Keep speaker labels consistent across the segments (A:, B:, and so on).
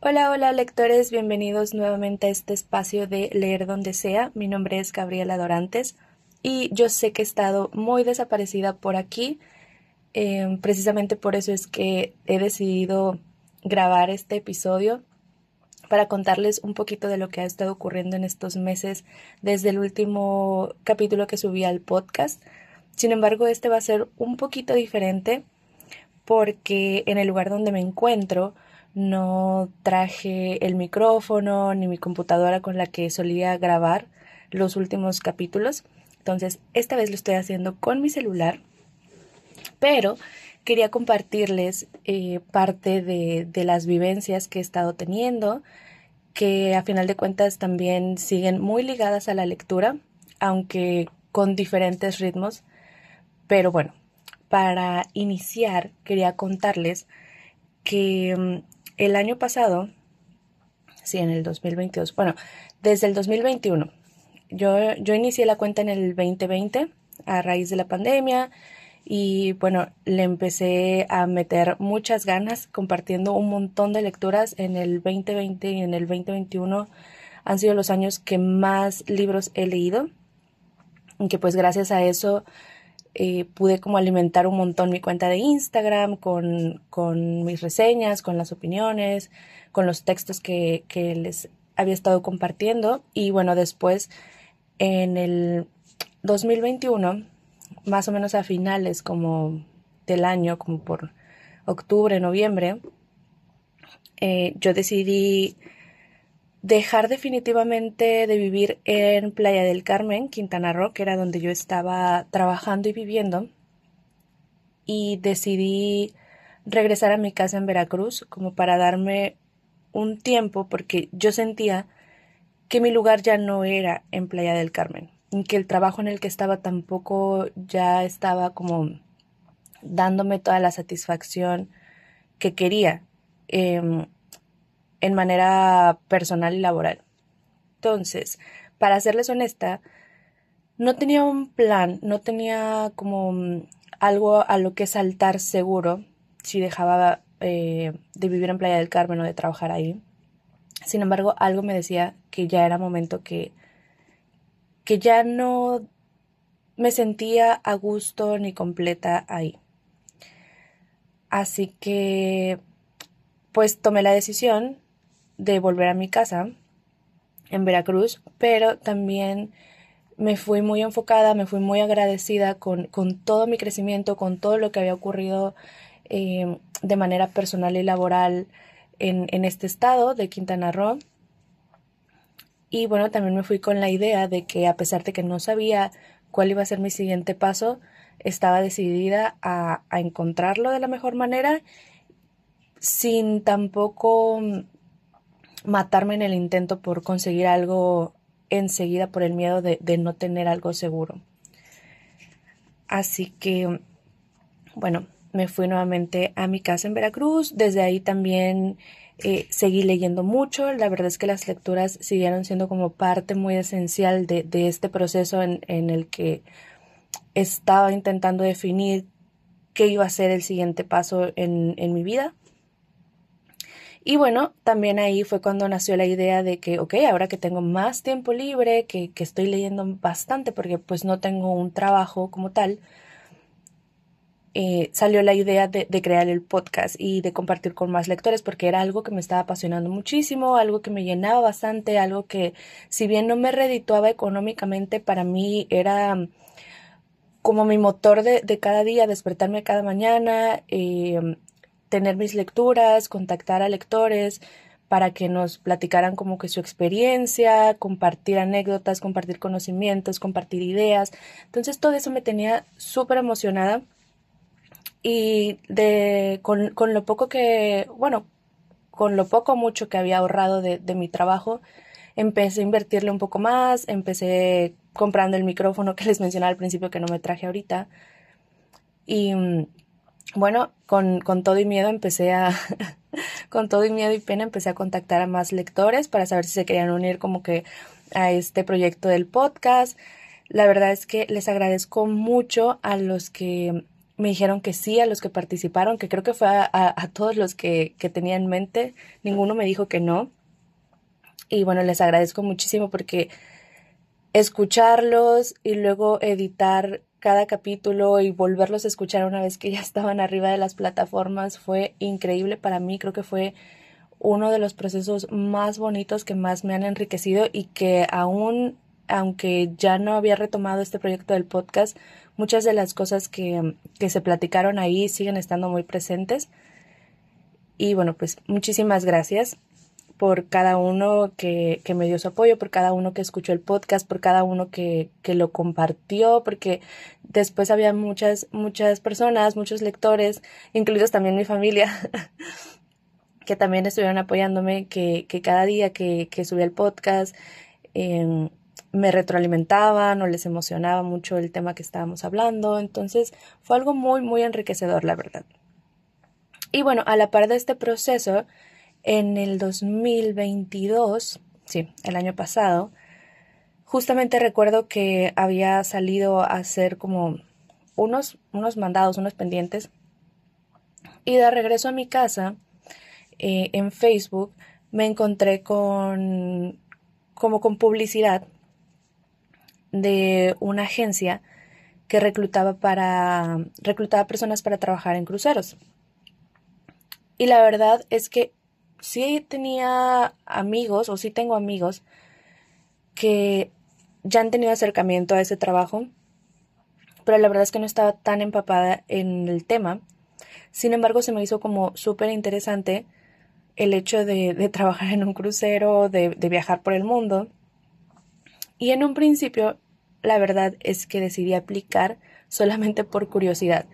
A: Hola, hola lectores, bienvenidos nuevamente a este espacio de Leer donde sea. Mi nombre es Gabriela Dorantes y yo sé que he estado muy desaparecida por aquí. Em, precisamente por eso es que he decidido grabar este episodio para contarles un poquito de lo que ha estado ocurriendo en estos meses desde el último capítulo que subí al podcast. Sin embargo, este va a ser un poquito diferente porque en el lugar donde me encuentro no traje el micrófono ni mi computadora con la que solía grabar los últimos capítulos. Entonces, esta vez lo estoy haciendo con mi celular, pero quería compartirles eh, parte de, las vivencias que he estado teniendo, que a final de cuentas también siguen muy ligadas a la lectura, aunque con diferentes ritmos. Pero bueno, para iniciar quería contarles que mm, el año pasado, sí, en el 2022, bueno, desde el 2021, yo, yo inicié la cuenta en el 2020 a raíz de la pandemia y bueno, le empecé a meter muchas ganas compartiendo un montón de lecturas en el 2020 y en el 2021 han sido los años que más libros he leído y que pues gracias a eso eh, pude como alimentar un montón mi cuenta de Instagram con, con mis reseñas, con las opiniones, con los textos que, que les había estado compartiendo. Y bueno, después en el 2021, más o menos a finales como del año, como por octubre, noviembre, eh, yo decidí dejar definitivamente de vivir en Playa del Carmen, Quintana Roo, que era donde yo estaba trabajando y viviendo, y decidí regresar a mi casa en Veracruz como para darme un tiempo porque yo sentía que mi lugar ya no era en Playa del Carmen, que el trabajo en el que estaba tampoco ya estaba como dándome toda la satisfacción que quería. Em, en manera personal y laboral. Entonces, para serles honesta, no tenía un plan, no tenía como mm, algo a lo que saltar seguro si dejaba eh, de vivir en Playa del Carmen o de trabajar ahí. Sin embargo, algo me decía que ya era momento que, que ya no me sentía a gusto ni completa ahí. Así que, pues tomé la decisión de volver a mi casa en Veracruz, pero también me fui muy enfocada, me fui muy agradecida con, todo mi crecimiento, con todo lo que había ocurrido eh, de manera personal y laboral en, en este estado de Quintana Roo. Y bueno, también me fui con la idea de que a pesar de que no sabía cuál iba a ser mi siguiente paso, estaba decidida a, a encontrarlo de la mejor manera sin tampoco matarme en el intento por conseguir algo enseguida por el miedo de, no tener algo seguro. Así que, bueno, me fui nuevamente a mi casa en Veracruz. Desde ahí también eh, seguí leyendo mucho. La verdad es que las lecturas siguieron siendo como parte muy esencial de, este proceso en, el que estaba intentando definir qué iba a ser el siguiente paso en, en mi vida. Y bueno, también ahí fue cuando nació la idea de que, ok, ahora que tengo más tiempo libre, que, que estoy leyendo bastante porque pues no tengo un trabajo como tal, eh, salió la idea de, crear el podcast y de compartir con más lectores porque era algo que me estaba apasionando muchísimo, algo que me llenaba bastante, algo que si bien no me redituaba económicamente, para mí era como mi motor de, de cada día, despertarme cada mañana, eh, tener mis lecturas, contactar a lectores para que nos platicaran como que su experiencia, compartir anécdotas, compartir conocimientos, compartir ideas. Entonces todo eso me tenía súper emocionada y de, con, con, lo poco que, bueno, con lo poco mucho que había ahorrado de, de mi trabajo, empecé a invertirle un poco más, empecé comprando el micrófono que les mencionaba al principio que no me traje ahorita y bueno, con, con todo y miedo empecé a, con todo y miedo y pena empecé a contactar a más lectores para saber si se querían unir como que a este proyecto del podcast. La verdad es que les agradezco mucho a los que me dijeron que sí a los que participaron, que creo que fue a, todos los que, que tenía en mente, ninguno me dijo que no. Y bueno, les agradezco muchísimo porque escucharlos y luego editar cada capítulo y volverlos a escuchar una vez que ya estaban arriba de las plataformas fue increíble para mí. Creo que fue uno de los procesos más bonitos que más me han enriquecido y que aún, aunque ya no había retomado este proyecto del podcast, muchas de las cosas que, que se platicaron ahí siguen estando muy presentes. Y bueno, pues muchísimas gracias por cada uno que, que, me dio su apoyo, por cada uno que escuchó el podcast, por cada uno que, que lo compartió, porque después había muchas, muchas personas, muchos lectores, incluidos también mi familia, que también estuvieron apoyándome, que, que cada día que, que subía el podcast em, me retroalimentaban o les emocionaba mucho el tema que estábamos hablando. Entonces fue algo muy, muy enriquecedor, la verdad. Y bueno, a la par de este proceso, en el 2022, sí, el año pasado, justamente recuerdo que había salido a hacer como unos, unos mandados, unos pendientes, y de regreso a mi casa, eh, en Facebook, me encontré con como con publicidad de una agencia que reclutaba para reclutaba personas para trabajar en cruceros. Y la verdad es que sí tenía amigos, o sí tengo amigos, que ya han tenido acercamiento a ese trabajo, pero la verdad es que no estaba tan empapada en el tema. Sin embargo, se me hizo como súper interesante el hecho de, trabajar en un crucero, de, de viajar por el mundo. Y en un principio, la verdad es que decidí aplicar solamente por curiosidad.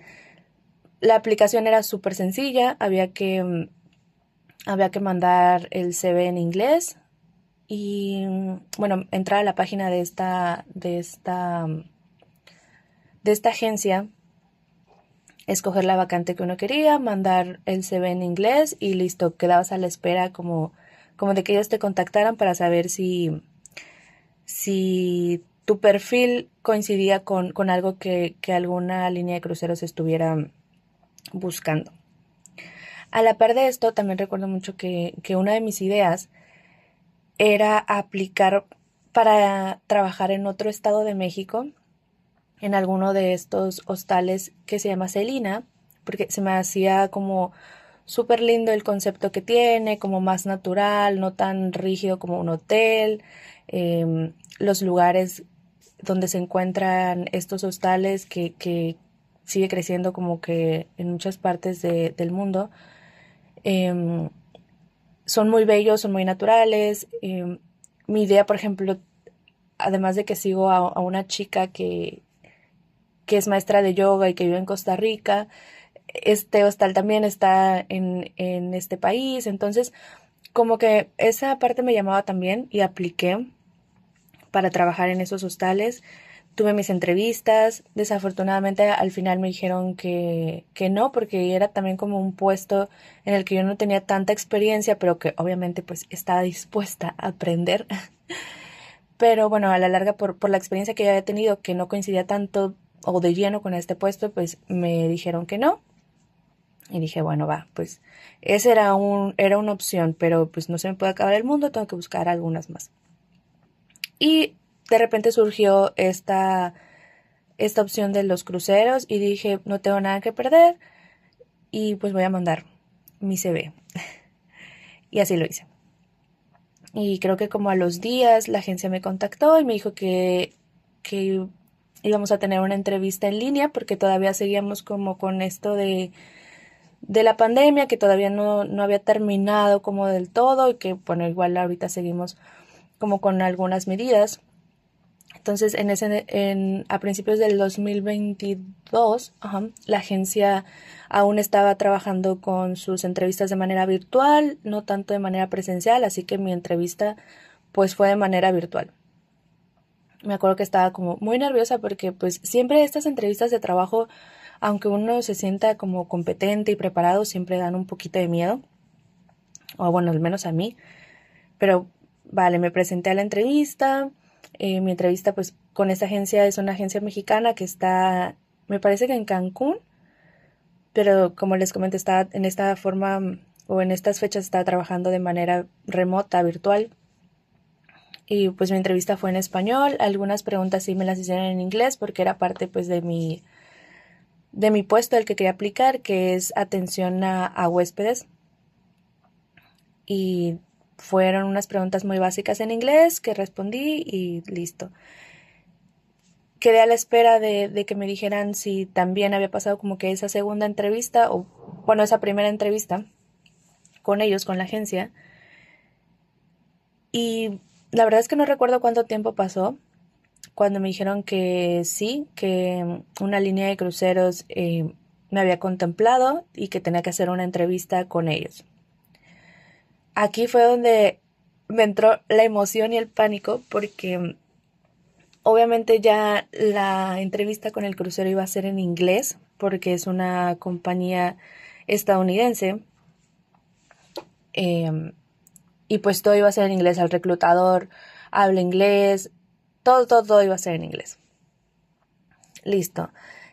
A: La aplicación era súper sencilla, había que mm, había que mandar el CV en inglés y bueno, entrar a la página de esta de esta de esta agencia, escoger la vacante que uno quería, mandar el CV en inglés y listo, quedabas a la espera como como de que ellos te contactaran para saber si si tu perfil coincidía con, con algo que, que alguna línea de cruceros estuviera buscando. A la par de esto, también recuerdo mucho que, una de mis ideas era aplicar para trabajar en otro estado de México, en alguno de estos hostales que se llama Celina, porque se me hacía como súper lindo el concepto que tiene, como más natural, no tan rígido como un hotel, em, los lugares donde se encuentran estos hostales que, que sigue creciendo como que en muchas partes del mundo, Em, son muy bellos, son muy naturales. Em, mi idea, por ejemplo, además de que sigo a, una chica que, que es maestra de yoga y que vive en Costa Rica, este hostal también está en, en este país. Entonces, como que esa parte me llamaba también y apliqué para trabajar en esos hostales tuve mis entrevistas, desafortunadamente al final me dijeron que, que no, porque era también como un puesto en el que yo no tenía tanta experiencia, pero que obviamente pues estaba dispuesta a aprender. pero bueno, a la larga por, por la experiencia que yo había tenido, que no coincidía tanto o de lleno con este puesto, pues me dijeron que no. Y dije, bueno, va, pues esa era, un, era una opción, pero pues no se me puede acabar el mundo, tengo que buscar algunas más. Y de repente surgió esta, esta opción de los cruceros y dije, no tengo nada que perder y pues voy a mandar mi CV. y así lo hice. Y creo que como a los días la agencia me contactó y me dijo que, que íbamos a tener una entrevista en línea porque todavía seguíamos como con esto de, de la pandemia, que todavía no, no había terminado como del todo y que bueno, igual ahorita seguimos como con algunas medidas. Entonces, en ese, en, a principios del 2022, la agencia aún estaba trabajando con sus entrevistas de manera virtual, no tanto de manera presencial, así que mi entrevista pues fue de manera virtual. Me acuerdo que estaba como muy nerviosa porque pues siempre estas entrevistas de trabajo, aunque uno se sienta como competente y preparado, siempre dan un poquito de miedo. O bueno, al menos a mí. Pero vale, me presenté a la entrevista, eh, mi entrevista pues con esta agencia es una agencia mexicana que está, me parece que en Cancún, pero como les comenté, estaba en esta forma o en estas fechas estaba trabajando de manera remota, virtual. Y pues mi entrevista fue en español, algunas preguntas sí me las hicieron en inglés porque era parte pues de mi de mi puesto el que quería aplicar, que es atención a, a huéspedes. Y fueron unas preguntas muy básicas en inglés que respondí y listo. Quedé a la espera de, que me dijeran si también había pasado como que esa segunda entrevista o, bueno, esa primera entrevista con ellos, con la agencia. Y la verdad es que no recuerdo cuánto tiempo pasó cuando me dijeron que sí, que una línea de cruceros eh, me había contemplado y que tenía que hacer una entrevista con ellos aquí fue donde me entró la emoción y el pánico porque obviamente ya la entrevista con el crucero iba a ser en inglés porque es una compañía estadounidense em, y pues todo iba a ser en inglés, el reclutador habla inglés, todo, todo, todo iba a ser en inglés. Listo.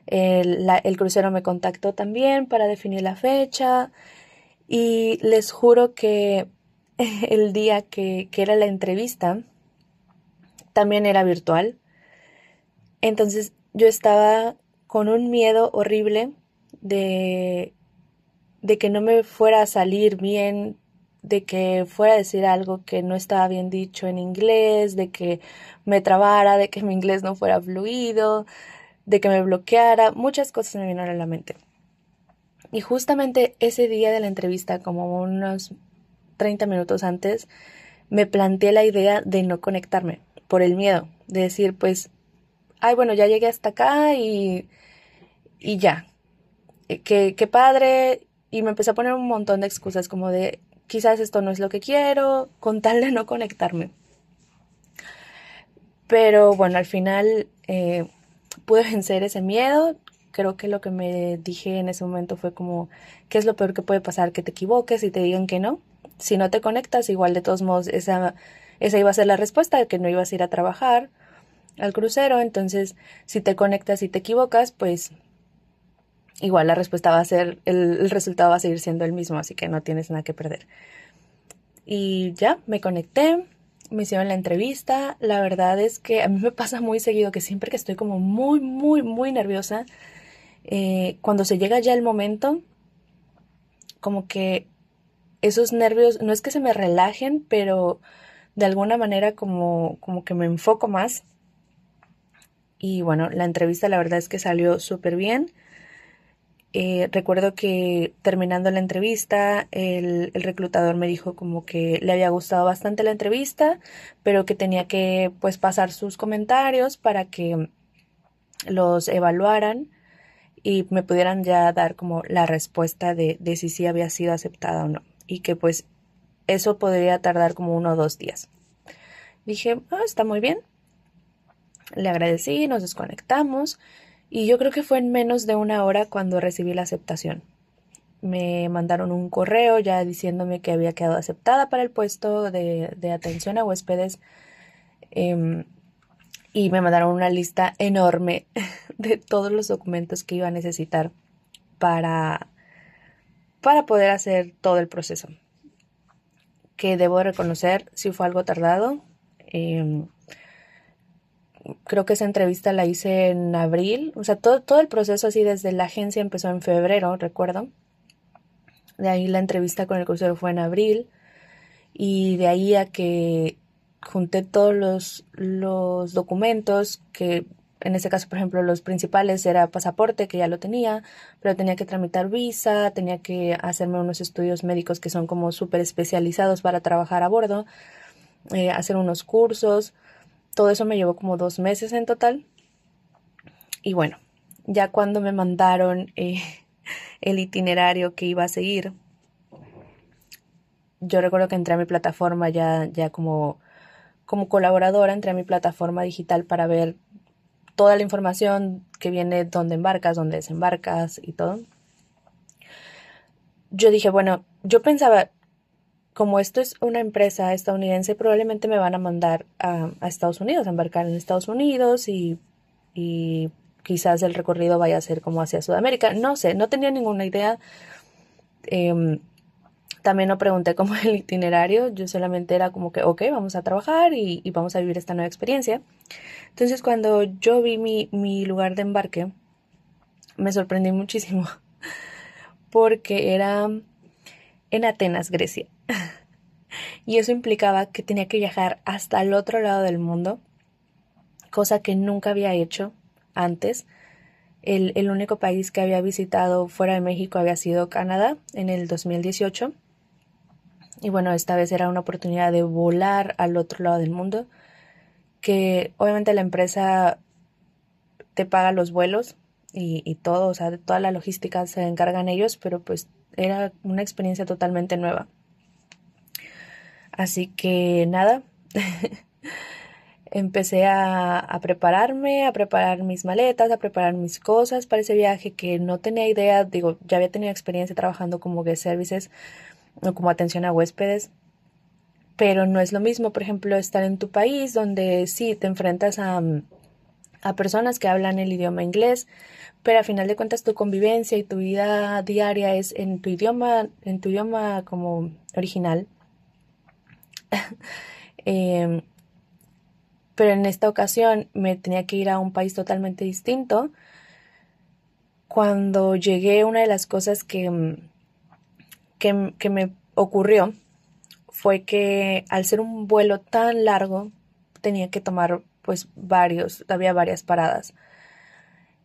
A: El crucero me contactó también para definir la fecha y les juro que el día que, que era la entrevista también era virtual. Entonces yo estaba con un miedo horrible de, de que no me fuera a salir bien, de que fuera a decir algo que no estaba bien dicho en inglés, de que me trabara, de que mi inglés no fuera fluido, de que me bloqueara, muchas cosas me vinieron a la mente. Y justamente ese día de la entrevista, como unos 30 minutos antes, me planteé la idea de no conectarme por el miedo, de decir, pues, ay, bueno, ya llegué hasta acá y, y ya. Eh, qué, qué padre. Y me empecé a poner un montón de excusas como de, quizás esto no es lo que quiero, con tal de no conectarme. Pero bueno, al final eh, pude vencer ese miedo, creo que lo que me dije en ese momento fue como, ¿qué es lo peor que puede pasar? Que te equivoques y te digan que no. Si no te conectas, igual de todos modos esa, esa iba a ser la respuesta, que no ibas a ir a trabajar al crucero. Entonces, si te conectas y te equivocas, pues igual la respuesta va a ser, el, el resultado va a seguir siendo el mismo, así que no tienes nada que perder. Y ya, me conecté, me hicieron la entrevista. La verdad es que a mí me pasa muy seguido que siempre que estoy como muy, muy, muy nerviosa, eh, cuando se llega ya el momento, como que esos nervios, no es que se me relajen, pero de alguna manera como, como que me enfoco más. Y bueno, la entrevista la verdad es que salió súper bien. Eh, recuerdo que terminando la entrevista, el, el, reclutador me dijo como que le había gustado bastante la entrevista, pero que tenía que pues pasar sus comentarios para que los evaluaran y me pudieran ya dar como la respuesta de, de si sí había sido aceptada o no. Y que pues eso podría tardar como uno o dos días. Dije, ah, está muy bien. Le agradecí, nos desconectamos y yo creo que fue en menos de una hora cuando recibí la aceptación. Me mandaron un correo ya diciéndome que había quedado aceptada para el puesto de, de atención a huéspedes. Eh, y me mandaron una lista enorme de todos los documentos que iba a necesitar para, para poder hacer todo el proceso. Que debo reconocer si fue algo tardado. Em, creo que esa entrevista la hice en abril. O sea, todo, todo el proceso así desde la agencia empezó en febrero, recuerdo. De ahí la entrevista con el crucero fue en abril. Y de ahí a que junté todos los, los documentos que en este caso, por ejemplo, los principales era pasaporte, que ya lo tenía, pero tenía que tramitar visa, tenía que hacerme unos estudios médicos que son como súper especializados para trabajar a bordo, eh, hacer unos cursos. Todo eso me llevó como dos meses en total. Y bueno, ya cuando me mandaron eh, el itinerario que iba a seguir, yo recuerdo que entré a mi plataforma ya, ya como como colaboradora entré a mi plataforma digital para ver toda la información que viene dónde embarcas, dónde desembarcas y todo. Yo dije, bueno, yo pensaba, como esto es una empresa estadounidense, probablemente me van a mandar a, Estados Unidos, a embarcar en Estados Unidos y, y quizás el recorrido vaya a ser como hacia Sudamérica. No sé, no tenía ninguna idea. Em, también no pregunté como el itinerario, yo solamente era como que, ok, vamos a trabajar y, vamos a vivir esta nueva experiencia. Entonces cuando yo vi mi, mi lugar de embarque, me sorprendí muchísimo porque era en Atenas, Grecia. y eso implicaba que tenía que viajar hasta el otro lado del mundo, cosa que nunca había hecho antes. El, el, único país que había visitado fuera de México había sido Canadá en el 2018. Y bueno, esta vez era una oportunidad de volar al otro lado del mundo, que obviamente la empresa te paga los vuelos y, y todo, o sea, toda la logística se encargan ellos, pero pues era una experiencia totalmente nueva. Así que nada, empecé a, prepararme, a preparar mis maletas, a preparar mis cosas para ese viaje que no tenía idea, digo, ya había tenido experiencia trabajando como guest services o como atención a huéspedes, pero no es lo mismo, por ejemplo, estar en tu país donde sí te enfrentas a, a personas que hablan el idioma inglés, pero a final de cuentas tu convivencia y tu vida diaria es en tu idioma, en tu idioma como original. eh, pero en esta ocasión me tenía que ir a un país totalmente distinto. Cuando llegué, una de las cosas que, mm, que, que me ocurrió fue que al ser un vuelo tan largo, tenía que tomar pues varios, había varias paradas.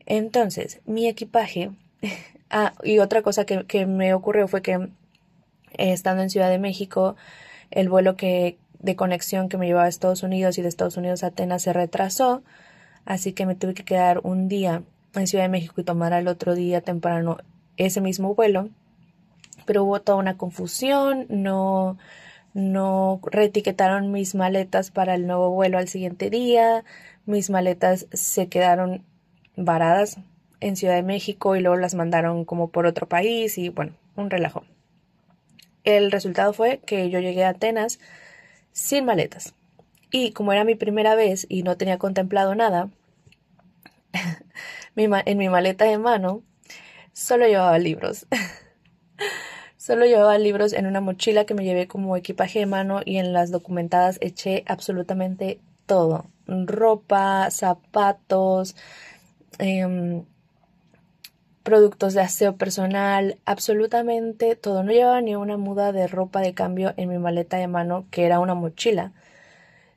A: Entonces, mi equipaje, ah, y otra cosa que, que me ocurrió fue que eh, estando en Ciudad de México, el vuelo que, de conexión que me llevaba a Estados Unidos y de Estados Unidos a Atenas se retrasó, así que me tuve que quedar un día en Ciudad de México y tomar al otro día temprano ese mismo vuelo, pero hubo toda una confusión, no no reetiquetaron mis maletas para el nuevo vuelo al siguiente día, mis maletas se quedaron varadas en Ciudad de México y luego las mandaron como por otro país y bueno, un relajo. El resultado fue que yo llegué a Atenas sin maletas. Y como era mi primera vez y no tenía contemplado nada, en mi maleta de mano solo llevaba libros. solo llevaba libros en una mochila que me llevé como equipaje de mano y en las documentadas eché absolutamente todo. Ropa, zapatos, em, productos de aseo personal, absolutamente todo. No llevaba ni una muda de ropa de cambio en mi maleta de mano, que era una mochila.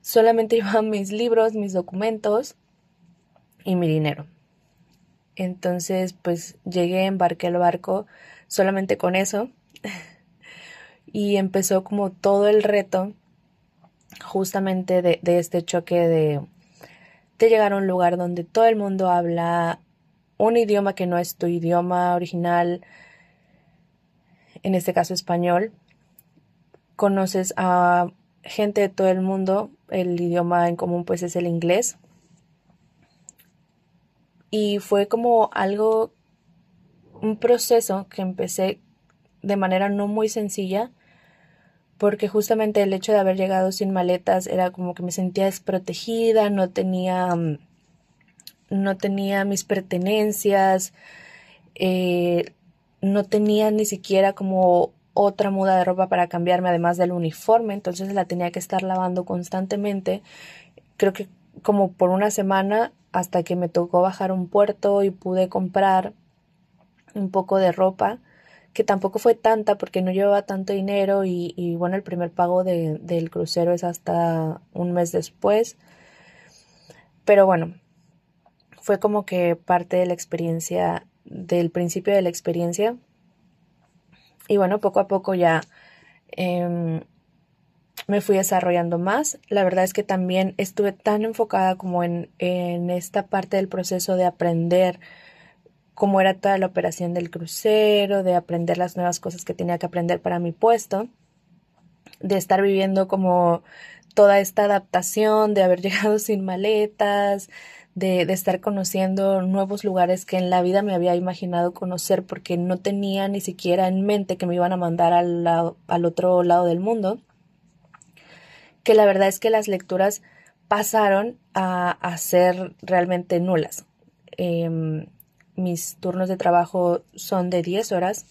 A: Solamente llevaba mis libros, mis documentos y mi dinero. Entonces, pues llegué, embarqué al barco solamente con eso. y empezó como todo el reto justamente de, de este choque de, de llegar a un lugar donde todo el mundo habla un idioma que no es tu idioma original, en este caso español, conoces a gente de todo el mundo, el idioma en común pues es el inglés. Y fue como algo, un proceso que empecé de manera no muy sencilla, porque justamente el hecho de haber llegado sin maletas era como que me sentía desprotegida, no tenía mm, no tenía mis pertenencias, eh, no tenía ni siquiera como otra muda de ropa para cambiarme además del uniforme, entonces la tenía que estar lavando constantemente. Creo que como por una semana hasta que me tocó bajar un puerto y pude comprar un poco de ropa, que tampoco fue tanta porque no llevaba tanto dinero y, y bueno, el primer pago de, del crucero es hasta un mes después. Pero bueno, fue como que parte de la experiencia, del principio de la experiencia. Y bueno, poco a poco ya em, me fui desarrollando más. La verdad es que también estuve tan enfocada como en, en esta parte del proceso de aprender cómo era toda la operación del crucero, de aprender las nuevas cosas que tenía que aprender para mi puesto, de estar viviendo como toda esta adaptación, de haber llegado sin maletas, de, estar conociendo nuevos lugares que en la vida me había imaginado conocer porque no tenía ni siquiera en mente que me iban a mandar al, al otro lado del mundo. Que la verdad es que las lecturas pasaron a, a ser realmente nulas. Em, mis turnos de trabajo son de 10 horas.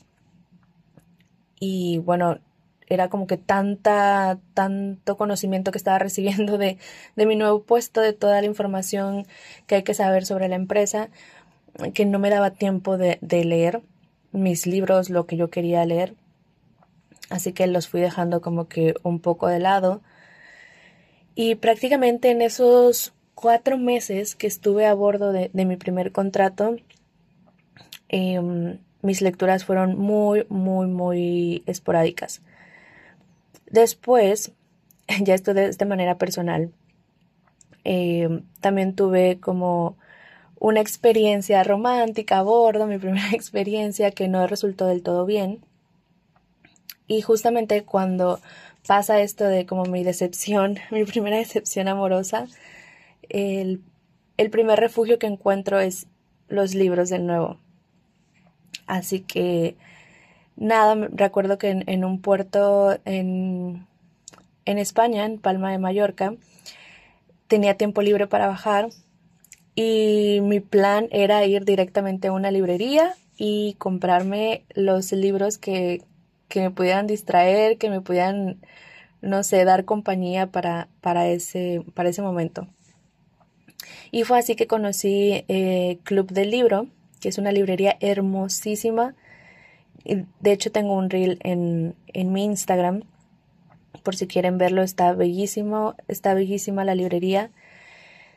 A: Y bueno, era como que tanta, tanto conocimiento que estaba recibiendo de, de mi nuevo puesto, de toda la información que hay que saber sobre la empresa, que no me daba tiempo de, leer mis libros, lo que yo quería leer. Así que los fui dejando como que un poco de lado. Y prácticamente en esos cuatro meses que estuve a bordo de, de mi primer contrato, eh, mis lecturas fueron muy, muy, muy esporádicas. Después, ya esto de, de manera personal, eh, también tuve como una experiencia romántica a bordo, mi primera experiencia que no resultó del todo bien. Y justamente cuando pasa esto de como mi decepción, mi primera decepción amorosa, el, el primer refugio que encuentro es los libros de nuevo. Así que nada, recuerdo que en, un puerto en, en España, en Palma de Mallorca, tenía tiempo libre para bajar y mi plan era ir directamente a una librería y comprarme los libros que, que me pudieran distraer, que me pudieran, no sé, dar compañía para, para, ese, para ese momento. Y fue así que conocí eh, Club del Libro, que es una librería hermosísima. De hecho, tengo un reel en, en mi Instagram. Por si quieren verlo, está bellísimo, está bellísima la librería.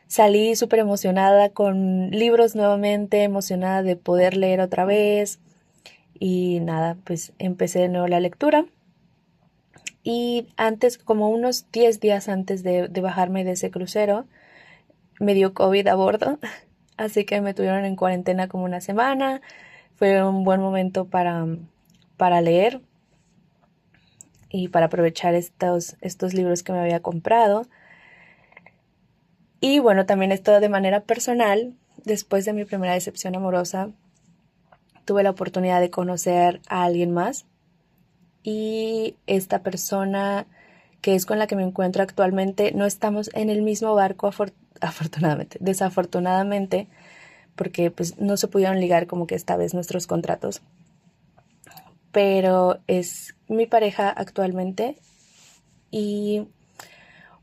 A: Salí súper emocionada con libros nuevamente, emocionada de poder leer otra vez. Y nada, pues empecé de nuevo la lectura. Y antes, como unos 10 días antes de, de bajarme de ese crucero, me dio COVID a bordo. así que me tuvieron en cuarentena como una semana. Fue un buen momento para, para leer y para aprovechar estos, estos libros que me había comprado. Y bueno, también esto de manera personal, después de mi primera decepción amorosa, tuve la oportunidad de conocer a alguien más y esta persona que es con la que me encuentro actualmente, no estamos en el mismo barco afortunadamente, desafortunadamente, porque pues no se pudieron ligar como que esta vez nuestros contratos. Pero es mi pareja actualmente y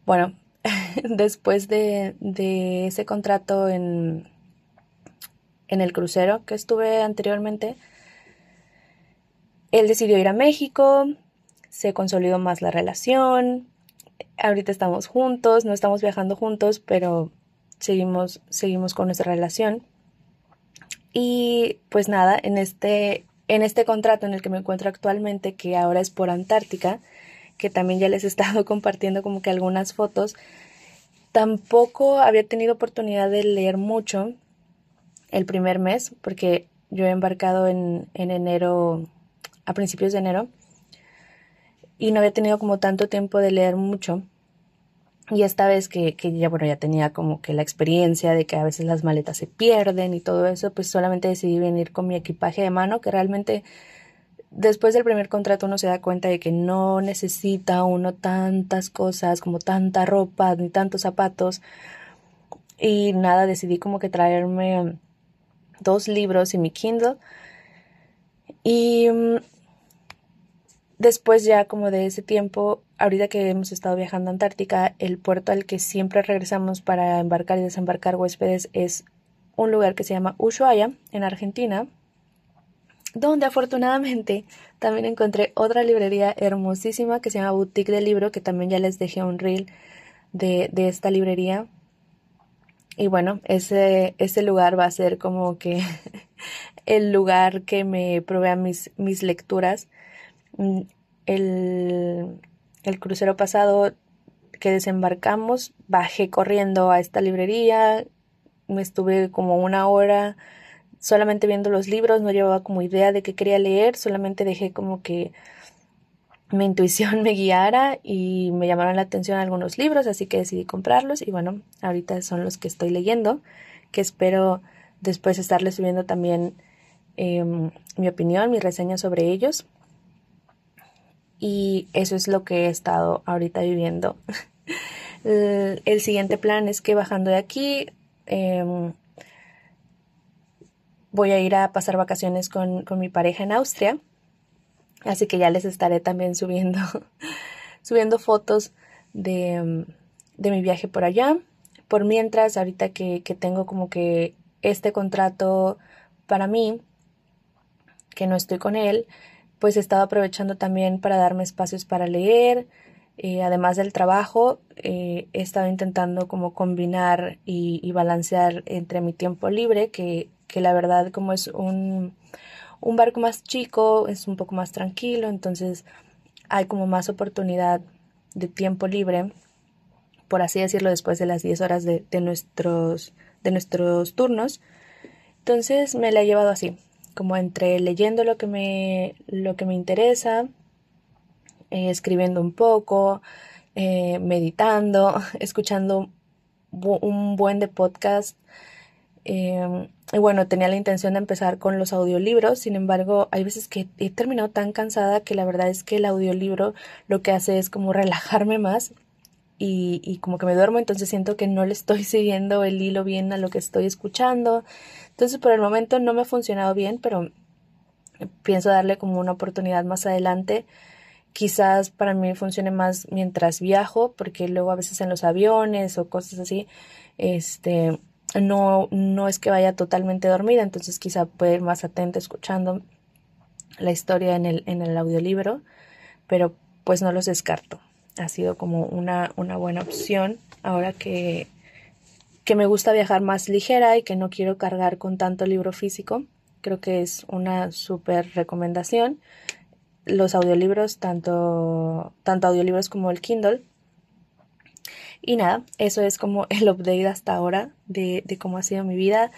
A: bueno, después de, de ese contrato en, en el crucero que estuve anteriormente, él decidió ir a México, se consolidó más la relación, ahorita estamos juntos, no estamos viajando juntos, pero seguimos, seguimos con nuestra relación. Y pues nada, en este, en este contrato en el que me encuentro actualmente, que ahora es por Antártica, que también ya les he estado compartiendo como que algunas fotos, tampoco había tenido oportunidad de leer mucho el primer mes, porque yo he embarcado en, en enero, a principios de enero, y no había tenido como tanto tiempo de leer mucho. Y esta vez que, que, ya, bueno, ya tenía como que la experiencia de que a veces las maletas se pierden y todo eso, pues solamente decidí venir con mi equipaje de mano, que realmente después del primer contrato uno se da cuenta de que no necesita uno tantas cosas, como tanta ropa, ni tantos zapatos. Y nada, decidí como que traerme dos libros y mi Kindle. Y mm, Después ya como de ese tiempo, ahorita que hemos estado viajando a Antártica, el puerto al que siempre regresamos para embarcar y desembarcar huéspedes es un lugar que se llama Ushuaia, en Argentina, donde afortunadamente también encontré otra librería hermosísima que se llama Boutique del Libro, que también ya les dejé un reel de, de esta librería. Y bueno, ese, ese lugar va a ser como que el lugar que me provea mis, mis lecturas el, el crucero pasado que desembarcamos, bajé corriendo a esta librería, me estuve como una hora solamente viendo los libros, no llevaba como idea de qué quería leer, solamente dejé como que mi intuición me guiara y me llamaron la atención algunos libros, así que decidí comprarlos y bueno, ahorita son los que estoy leyendo, que espero después estarles subiendo también em, mi opinión, mi reseña sobre ellos y eso es lo que he estado ahorita viviendo. el, siguiente plan es que bajando de aquí, em, voy a ir a pasar vacaciones con, con mi pareja en Austria. Así que ya les estaré también subiendo, subiendo fotos de, de, mi viaje por allá. Por mientras, ahorita que, que tengo como que este contrato para mí, que no estoy con él, pues he estado aprovechando también para darme espacios para leer. Eh, además del trabajo, eh, he estado intentando como combinar y, y, balancear entre mi tiempo libre, que, que la verdad como es un, un barco más chico, es un poco más tranquilo, entonces hay como más oportunidad de tiempo libre, por así decirlo, después de las 10 horas de, de nuestros, de nuestros turnos. Entonces me la he llevado así, como entre leyendo lo que me, lo que me interesa, eh, escribiendo un poco, eh, meditando, escuchando un buen de podcast. Eh, y bueno, tenía la intención de empezar con los audiolibros, sin embargo, hay veces que he terminado tan cansada que la verdad es que el audiolibro lo que hace es como relajarme más y, y como que me duermo, entonces siento que no le estoy siguiendo el hilo bien a lo que estoy escuchando. Entonces, por el momento no me ha funcionado bien, pero pienso darle como una oportunidad más adelante. Quizás para mí funcione más mientras viajo, porque luego a veces en los aviones o cosas así, este, no, no es que vaya totalmente dormida, entonces quizá puede ir más atenta escuchando la historia en el, en el audiolibro, pero pues no los descarto. Ha sido como una, una buena opción ahora que, que me gusta viajar más ligera y que no quiero cargar con tanto libro físico. Creo que es una súper recomendación. Los audiolibros, tanto, tanto audiolibros como el Kindle, y nada, eso es como el update hasta ahora de, de cómo ha sido mi vida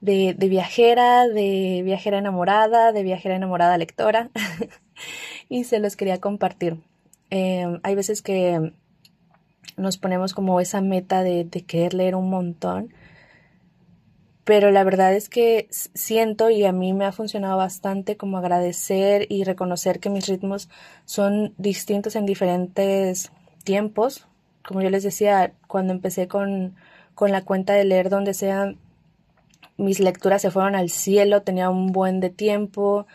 A: de, de, viajera, de viajera enamorada, de viajera enamorada lectora. y se los quería compartir. Eh, hay veces que nos ponemos como esa meta de, querer leer un montón. Pero la verdad es que siento y a mí me ha funcionado bastante como agradecer y reconocer que mis ritmos son distintos en diferentes tiempos, como yo les decía, cuando empecé con, con la cuenta de leer donde sea, mis lecturas se fueron al cielo, tenía un buen de tiempo,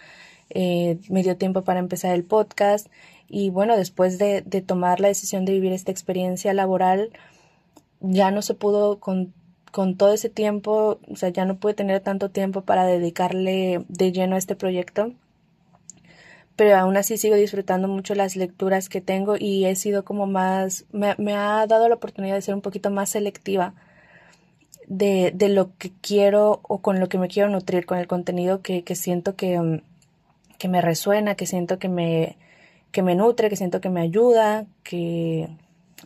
A: eh, me dio tiempo para empezar el podcast y bueno, después de, de, tomar la decisión de vivir esta experiencia laboral, ya no se pudo con, con todo ese tiempo, o sea, ya no pude tener tanto tiempo para dedicarle de lleno a este proyecto. Pero aún así sigo disfrutando mucho las lecturas que tengo y he sido como más, me, me ha dado la oportunidad de ser un poquito más selectiva de, de, lo que quiero o con lo que me quiero nutrir, con el contenido que, que siento que, que me resuena, que siento que me, que me nutre, que siento que me ayuda, que,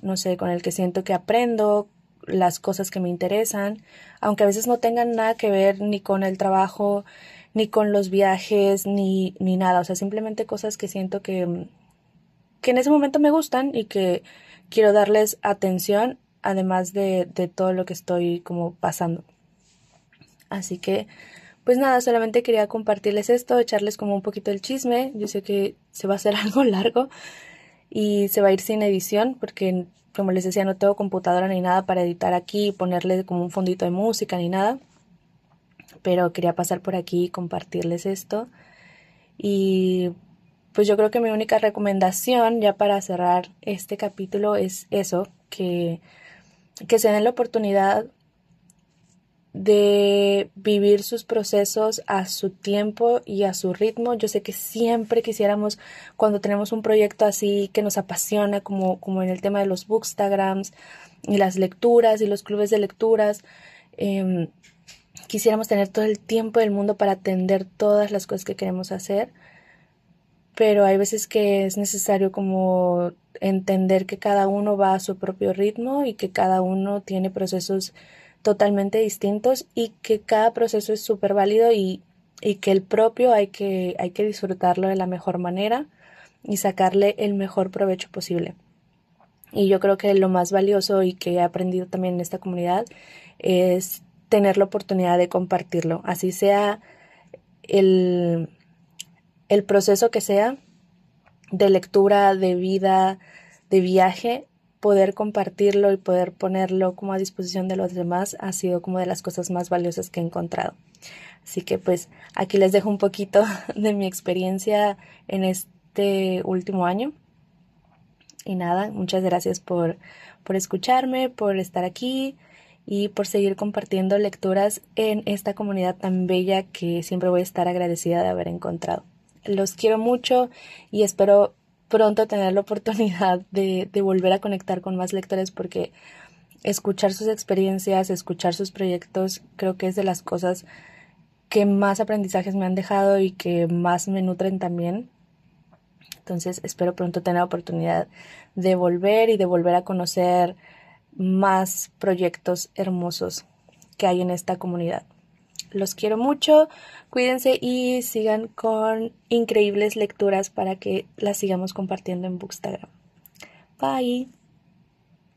A: no sé, con el que siento que aprendo las cosas que me interesan, aunque a veces no tengan nada que ver ni con el trabajo, ni con los viajes, ni, ni nada. O sea, simplemente cosas que siento que, que en ese momento me gustan y que quiero darles atención, además de, de todo lo que estoy como pasando. Así que, pues nada, solamente quería compartirles esto, echarles como un poquito el chisme. Yo sé que se va a hacer algo largo y se va a ir sin edición porque, como les decía, no tengo computadora ni nada para editar aquí y ponerle como un fondito de música ni nada pero quería pasar por aquí y compartirles esto. Y pues yo creo que mi única recomendación ya para cerrar este capítulo es eso, que, que se den la oportunidad de vivir sus procesos a su tiempo y a su ritmo. Yo sé que siempre quisiéramos, cuando tenemos un proyecto así que nos apasiona, como, como en el tema de los bookstagrams y las lecturas y los clubes de lecturas, eh, quisiéramos tener todo el tiempo del mundo para atender todas las cosas que queremos hacer, pero hay veces que es necesario como entender que cada uno va a su propio ritmo y que cada uno tiene procesos totalmente distintos y que cada proceso es súper válido y, y que el propio hay que, hay que disfrutarlo de la mejor manera y sacarle el mejor provecho posible. Y yo creo que lo más valioso y que he aprendido también en esta comunidad es tener la oportunidad de compartirlo, así sea el, el proceso que sea de lectura, de vida, de viaje, poder compartirlo y poder ponerlo como a disposición de los demás ha sido como de las cosas más valiosas que he encontrado. Así que pues aquí les dejo un poquito de mi experiencia en este último año. Y nada, muchas gracias por, por escucharme, por estar aquí y por seguir compartiendo lecturas en esta comunidad tan bella que siempre voy a estar agradecida de haber encontrado. Los quiero mucho y espero pronto tener la oportunidad de, de volver a conectar con más lectores porque escuchar sus experiencias, escuchar sus proyectos, creo que es de las cosas que más aprendizajes me han dejado y que más me nutren también. Entonces espero pronto tener la oportunidad de volver y de volver a conocer más proyectos hermosos que hay en esta comunidad. Los quiero mucho, cuídense y sigan con increíbles lecturas para que las sigamos compartiendo en Bookstagram. Bye.